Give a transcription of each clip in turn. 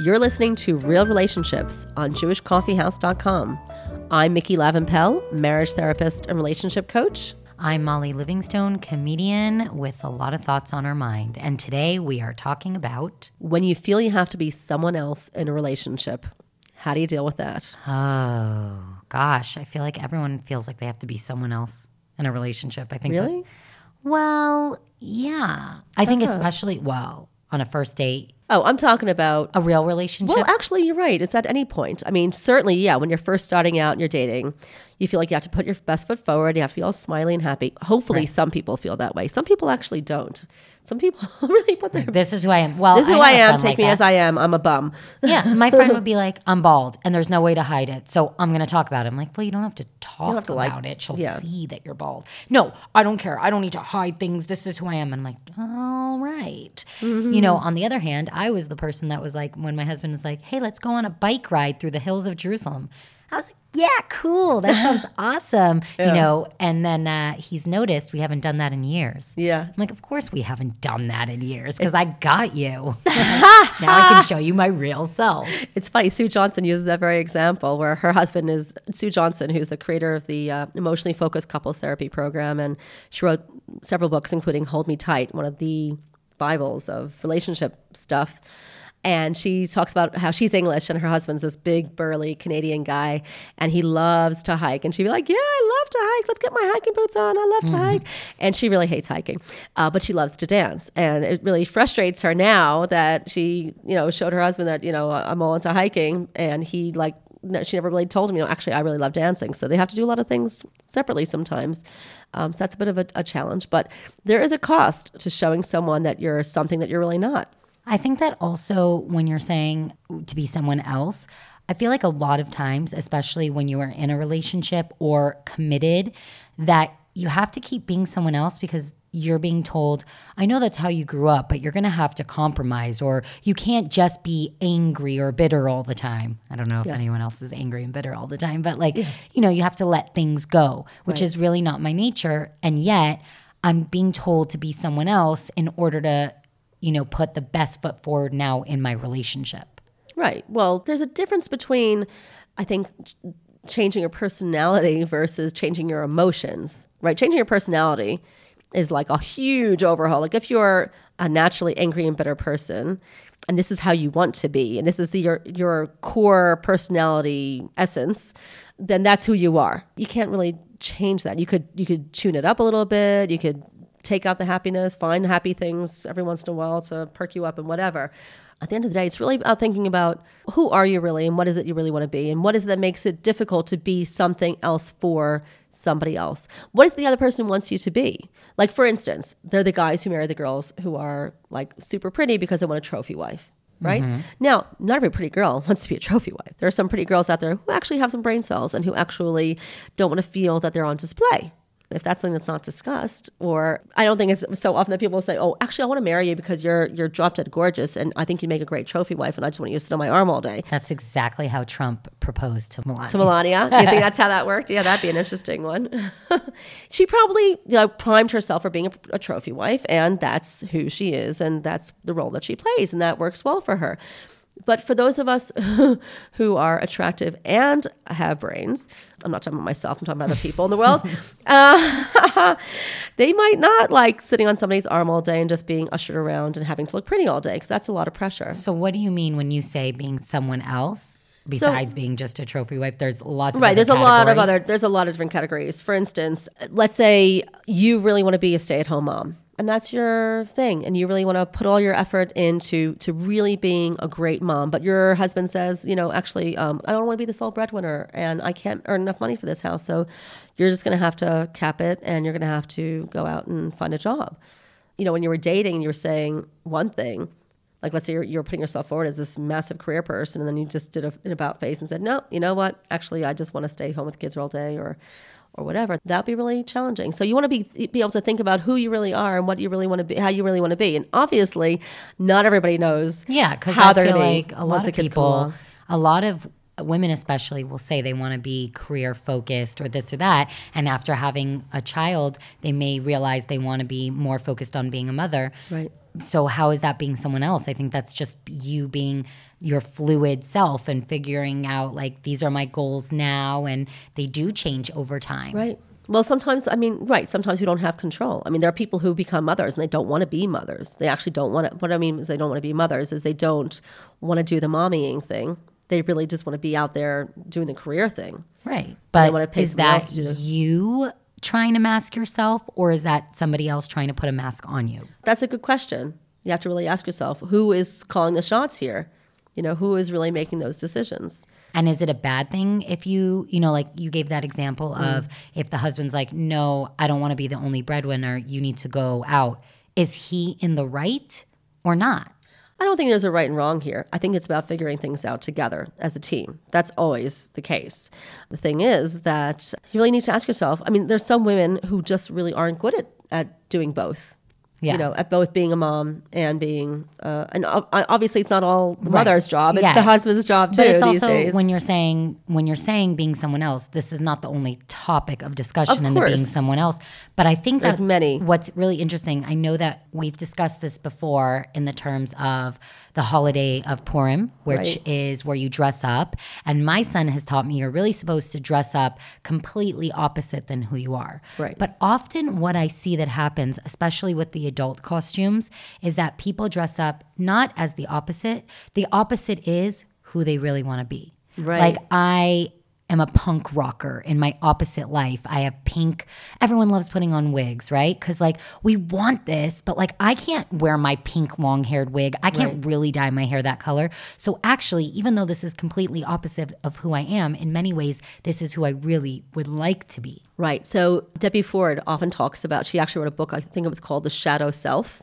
You're listening to Real Relationships on JewishCoffeehouse.com. I'm Micki Lavin-Pell, marriage therapist and relationship coach. I'm Molly Livingstone, comedian with a lot of thoughts on our mind. And today we are talking about When you feel you have to be someone else in a relationship, how do you deal with that? oh gosh, I feel like everyone feels like they have to be someone else in a relationship. I think that- Really? well, yeah. I think especially well, on a first date, Oh, I'm talking about. a real relationship. Well, actually, you're right. It's at any point. I mean, certainly, yeah, when you're first starting out and you're dating, you feel like you have to put your best foot forward. You have to be all smiley and happy. Hopefully, some people feel that way. Some people actually don't. Some people really put their. this is who I am. Well, This is who I a am. Take like me that. as I am. I'm a bum. Yeah, my friend would be like, "I'm bald, and there's no way to hide it, so I'm going to talk about it." I'm like, "Well, you don't have to talk have to, like- about it. She'll yeah. see that you're bald." No, I don't care. I don't need to hide things. This is who I am. And I'm like, "All right." Mm-hmm. You know. On the other hand, I was the person that was like, when my husband was like, "Hey, let's go on a bike ride through the hills of Jerusalem," I was like, "Yeah, cool. That sounds awesome." You know. And then uh, he's noticed we haven't done that in years. Yeah. I'm like, of course we haven't done that in years because I got you. now I can show you my real self. It's funny. Sue Johnson uses that very example where her husband is Sue Johnson, who's the creator of the uh, emotionally focused couples therapy program, and she wrote several books, including "Hold Me Tight," one of the bibles of relationship stuff. And she talks about how she's English and her husband's this big, burly Canadian guy, and he loves to hike. And she'd be like, "Yeah, I love to hike. Let's get my hiking boots on. I love to hike." And she really hates hiking, uh, but she loves to dance. And it really frustrates her now that she, you know, showed her husband that you know I'm all into hiking, and he like no, she never really told him, you know, actually I really love dancing. So they have to do a lot of things separately sometimes. Um, so that's a bit of a, a challenge, but there is a cost to showing someone that you're something that you're really not. I think that also when you're saying to be someone else, I feel like a lot of times, especially when you are in a relationship or committed, that you have to keep being someone else because you're being told, I know that's how you grew up, but you're going to have to compromise, or you can't just be angry or bitter all the time. I don't know if anyone else is angry and bitter all the time, but like, you know, you have to let things go, which is really not my nature. And yet, I'm being told to be someone else in order to you know, put the best foot forward now in my relationship. Right. Well, there's a difference between, I think, changing your personality versus changing your emotions, right? Changing your personality is like a huge overhaul. Like if you're a naturally angry and bitter person, and this is how you want to be, and this is the, your your core personality essence, then that's who you are. You can't really change that. You could you could tune it up a little bit. You could take out the happiness, find happy things every once in a while to perk you up and whatever. At the end of the day, it's really about thinking about who are you really and what is it you really want to be and what is it that makes it difficult to be something else for somebody else. What if the other person wants you to be? Like for instance, they're the guys who marry the girls who are like super pretty because they want a trophy wife. Right mm-hmm. now, not every pretty girl wants to be a trophy wife. There are some pretty girls out there who actually have some brain cells and who actually don't want to feel that they're on display if that's something that's not discussed or i don't think it's so often that people say oh actually i want to marry you because you're you're drop dead gorgeous and i think you make a great trophy wife and i just want you to sit on my arm all day. That's exactly how Trump proposed to Melania. to melania? You think that's how that worked? Yeah that'd be an interesting one. She probably you know, primed herself for being a, a trophy wife and that's who she is and that's the role that she plays and that works well for her but for those of us who are attractive and have brains, I'm not talking about myself, I'm talking about other people in the world, uh, they might not like sitting on somebody's arm all day and just being ushered around and having to look pretty all day because that's a lot of pressure. So, what do you mean when you say being someone else besides being just a trophy wife? There's lots of Right, there's a lot of other there's a lot of different categories. For instance, let's say you really want to be a stay-at-home mom and that's your thing and you really want to put all your effort into to really being a great mom. But your husband says you know actually um, i don't want to be the sole breadwinner and i can't earn enough money for this house so you're just going to have to cap it and you're going to have to go out and find a job. You know when you were dating you were saying one thing like let's say you're, you're putting yourself forward as this massive career person and then you just did a, an about face and said no you know what? Actually i just want to stay home with kids all day or or whatever that'd be really challenging. So you want to be be able to think about who you really are and what you really want to be how you really want to be. And obviously not everybody knows Yeah, because how I they're feel like a lot of people, a lot of women especially will say they want to be career focused or this or that and after having a child they may realize they want to be more focused on being a mother Right. so how is that being someone else i think that's just you being your fluid self and figuring out like these are my goals now and they do change over time Right. Well, sometimes, I mean, right, sometimes we don't have control. I mean, there are people who become mothers and they don't want to be mothers. They actually don't want to, what I mean is they don't want to be mothers, is they don't want to do the mommying thing. They really just want to be out there doing the career thing. right but is that to do the- you trying to mask yourself or is that somebody else trying to put a mask on you That's a good question. You have to really ask yourself who is calling the shots here? You know, who is really making those decisions? And is it a bad thing if you, you know, like you gave that example mm. of if the husband's like, no, I don't want to be the only breadwinner, you need to go out. Is he in the right or not? I don't think there's a right and wrong here. I think it's about figuring things out together as a team. That's always the case. The thing is that you really need to ask yourself. I mean, there's some women who just really aren't good at, at doing both. Yeah. You know, at both being a mom and being, uh, and obviously it's not all the mother's job; it's Yeah. the husband's job too. But it's also days. when you're saying when you're saying being someone else, this is not the only topic of discussion Of in the being someone else. But I think There's many. what's really interesting, I know that we've discussed this before in the terms of the holiday of Purim, which Right. is where you dress up. And my son has taught me you're really supposed to dress up completely opposite than who you are. Right. But often what I see that happens, especially with the adult costumes, is that people dress up not as the opposite. The opposite is who they really want to be. Right. Like I am a punk rocker in my opposite life. I have pink. Everyone loves putting on wigs, right? Cuz like we want this, but like I can't wear my pink long-haired wig. I can't really dye my hair that color. So actually, even though this is completely opposite of who I am, in many ways this is who I really would like to be. Right. So Debbie Ford often talks about, she actually wrote a book, I think it was called The Shadow Self.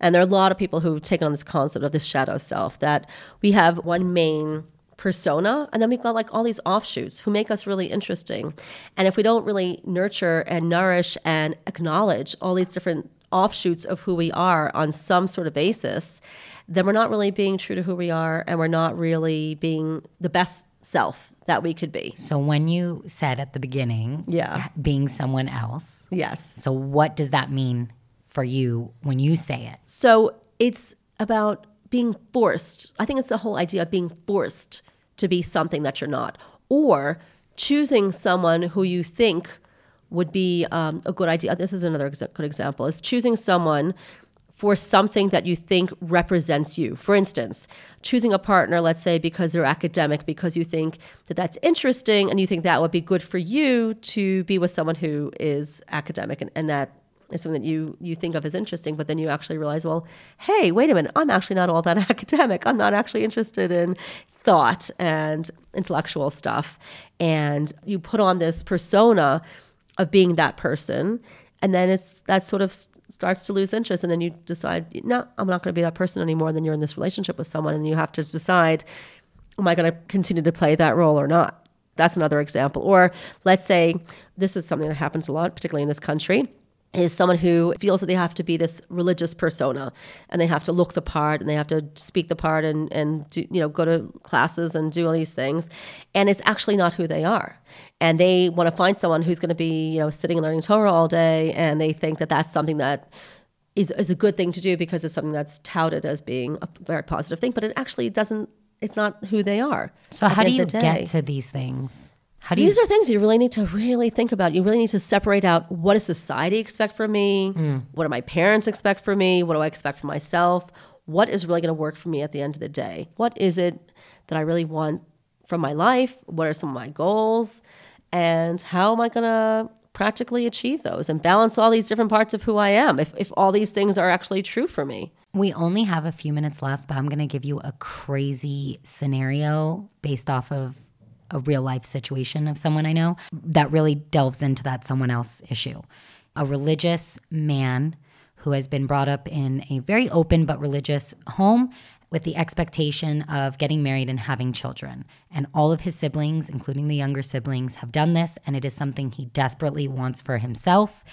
And there are a lot of people who've taken on this concept of this shadow self that we have one main persona and then we've got like all these offshoots who make us really interesting. And if we don't really nurture and nourish and acknowledge all these different offshoots of who we are on some sort of basis, then we're not really being true to who we are and we're not really being the best self that we could be. So when you said at the beginning, Yeah. being someone else. Yes. So what does that mean for you when you say it? So it's about being forced. I think it's the whole idea of being forced to be something that you're not, or choosing someone who you think would be um, a good idea. This is another exa- good example: is choosing someone for something that you think represents you. For instance, choosing a partner, let's say, because they're academic, because you think that that's interesting, and you think that would be good for you to be with someone who is academic, and, and that is something that you you think of as interesting, but then you actually realize, well, hey, wait a minute, I'm actually not all that academic. I'm not actually interested in thought and intellectual stuff. And you put on this persona of being that person, and then it's that sort of starts to lose interest, and then you decide, no, I'm not going to be that person anymore. And then you're in this relationship with someone, and you have to decide, am I going to continue to play that role or not? That's another example. Or let's say this is something that happens a lot, particularly in this country is someone who feels that they have to be this religious persona and they have to look the part and they have to speak the part and, and do, you know go to classes and do all these things and it's actually not who they are and they want to find someone who's going to be you know sitting and learning torah all day and they think that that's something that is, is a good thing to do because it's something that's touted as being a very positive thing but it actually doesn't it's not who they are So how do you of the day. get to these things? How do you These are things you really need to really think about. You really need to separate out what does society expect from me? Mm. What do my parents expect from me? What do I expect from myself? What is really going to work for me at the end of the day? What is it that I really want from my life? What are some of my goals? And how am I going to practically achieve those and balance all these different parts of who I am if, if all these things are actually true for me? We only have a few minutes left, but I'm going to give you a crazy scenario based off of a real life situation of someone I know that really delves into that someone else issue. A religious man who has been brought up in a very open but religious home with the expectation of getting married and having children. And all of his siblings, including the younger siblings, have done this, and it is something he desperately wants for himself.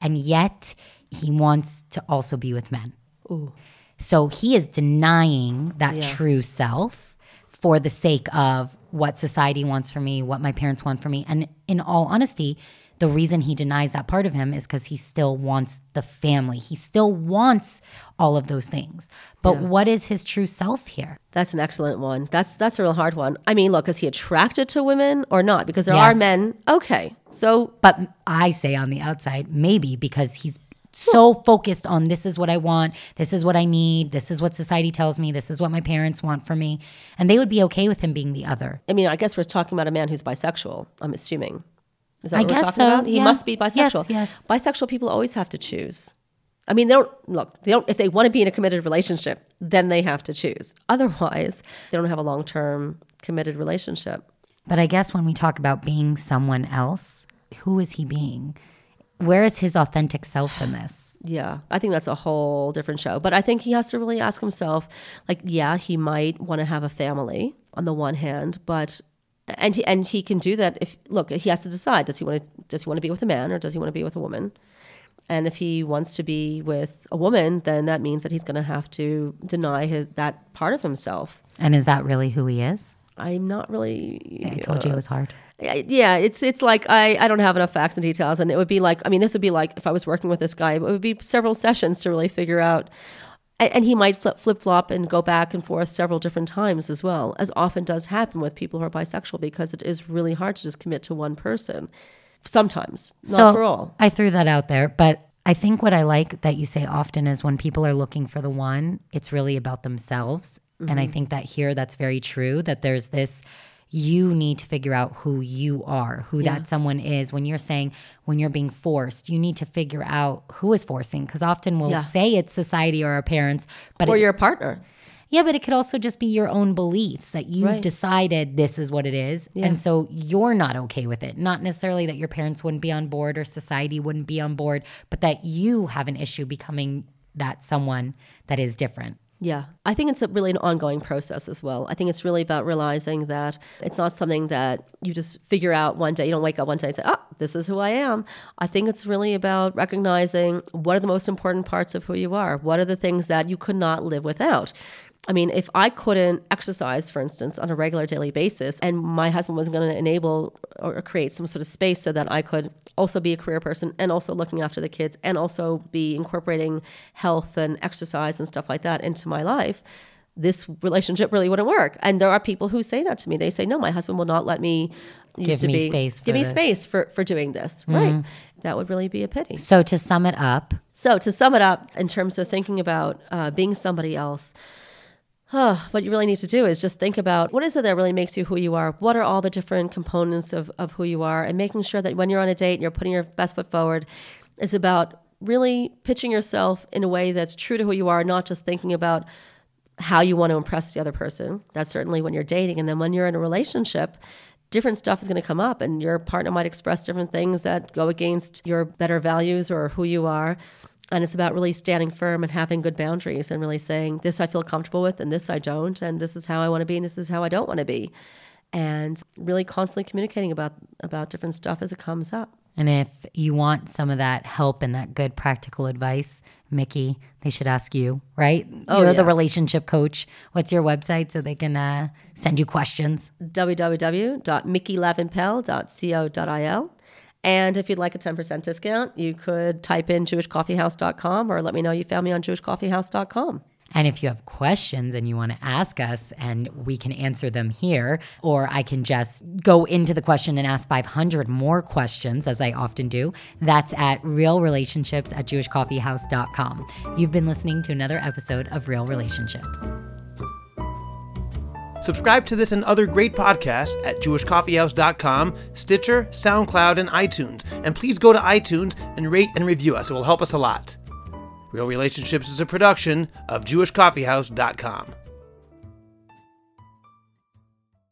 And yet, he wants to also be with men. Ooh. So he is denying that true self for the sake of what society wants for me, what my parents want for me. And in all honesty, the reason he denies that part of him is because he still wants the family. He still wants all of those things. But what is his true self here? That's an excellent one. That's that's a real hard one. I mean, look, is he attracted to women or not? Because there are men. Okay, so But I say on the outside, maybe because he's so focused on this is what I want, this is what I need, this is what society tells me, this is what my parents want for me. And they would be okay with him being the other. I mean, I guess we're talking about a man who's bisexual. I'm assuming. Is that I what we're talking so, about? He yeah. must be bisexual. Yes, yes. Bisexual people always have to choose. I mean, they don't look. They don't. If they want to be in a committed relationship, then they have to choose. Otherwise, they don't have a long-term committed relationship. But I guess when we talk about being someone else, who is he being? Where is his authentic self in this? Yeah, I think that's a whole different show. But I think he has to really ask himself, like, yeah, he might want to have a family on the one hand, but and he and he can do that if look, he has to decide does he want to does he want to be with a man or does he want to be with a woman? And if he wants to be with a woman, then that means that he's going to have to deny his that part of himself. And is that really who he is? I'm not really I told you it was hard. Yeah, it's it's like I, I don't have enough facts and details, and it would be like I mean this would be like if I was working with this guy, it would be several sessions to really figure out, and, and he might flip flip flop and go back and forth several different times as well, as often does happen with people who are bisexual because it is really hard to just commit to one person. Sometimes, not for all. I threw that out there, but I think what I like that you say often is when people are looking for the one, it's really about themselves. And Mm-hmm. I think that here that's very true that there's this you need to figure out who you are, who that someone is. When you're saying when you're being forced, you need to figure out who is forcing because often we'll Yeah. say it's society or our parents, but Or it- your partner. yeah, but it could also just be your own beliefs that you've Right. decided this is what it is. And so you're not okay with it. Not necessarily that your parents wouldn't be on board or society wouldn't be on board, but that you have an issue becoming that someone that is different. Yeah, I think it's really an ongoing process as well. I think it's really about realizing that it's not something that you just figure out one day. You don't wake up one day and say, "Ah, this is who I am." I think it's really about recognizing what are the most important parts of who you are. What are the things that you could not live without. I mean, if I couldn't exercise, for instance, on a regular daily basis, and my husband wasn't going to enable or create some sort of space so that I could also be a career person and also looking after the kids and also be incorporating health and exercise and stuff like that into my life, this relationship really wouldn't work. And there are people who say that to me. They say, "No, my husband will not let me used Give to me be, space give for me this." space for for doing this." Right? That would really be a pity. So to sum it up, So, to sum it up, in terms of thinking about uh, being somebody else, huh, what you really need to do is just think about what is it that really makes you who you are? What are all the different components of, of who you are? And making sure that when you're on a date and you're putting your best foot forward, it's about really pitching yourself in a way that's true to who you are, not just thinking about how you want to impress the other person. That's certainly when you're dating. And then when you're in a relationship, different stuff is going to come up, and your partner might express different things that go against your better values or who you are. And it's about really standing firm and having good boundaries and really saying, this I feel comfortable with, and this I don't, and this is how I want to be, and this is how I don't want to be. And really constantly communicating about, about different stuff as it comes up. and if you want some of that help and that good practical advice, Micki, they should ask you, right? Oh, You're the relationship coach. What's your website so they can uh, send you questions? www.mickilavinpell.co.il. And if you'd like a 10% discount, you could type in jewishcoffeehouse.com or let me know you found me on jewishcoffeehouse.com. And if you have questions and you want to ask us and we can answer them here, or I can just go into the question and ask 500 more questions, as I often do, that's at realrelationships at jewishcoffeehouse.com. You've been listening to another episode of Real Relationships. Subscribe to this and other great podcasts at jewishcoffeehouse.com, Stitcher, SoundCloud, and iTunes. And please go to iTunes and rate and review us. It will help us a lot. Real Relationships is a production of jewishcoffeehouse.com.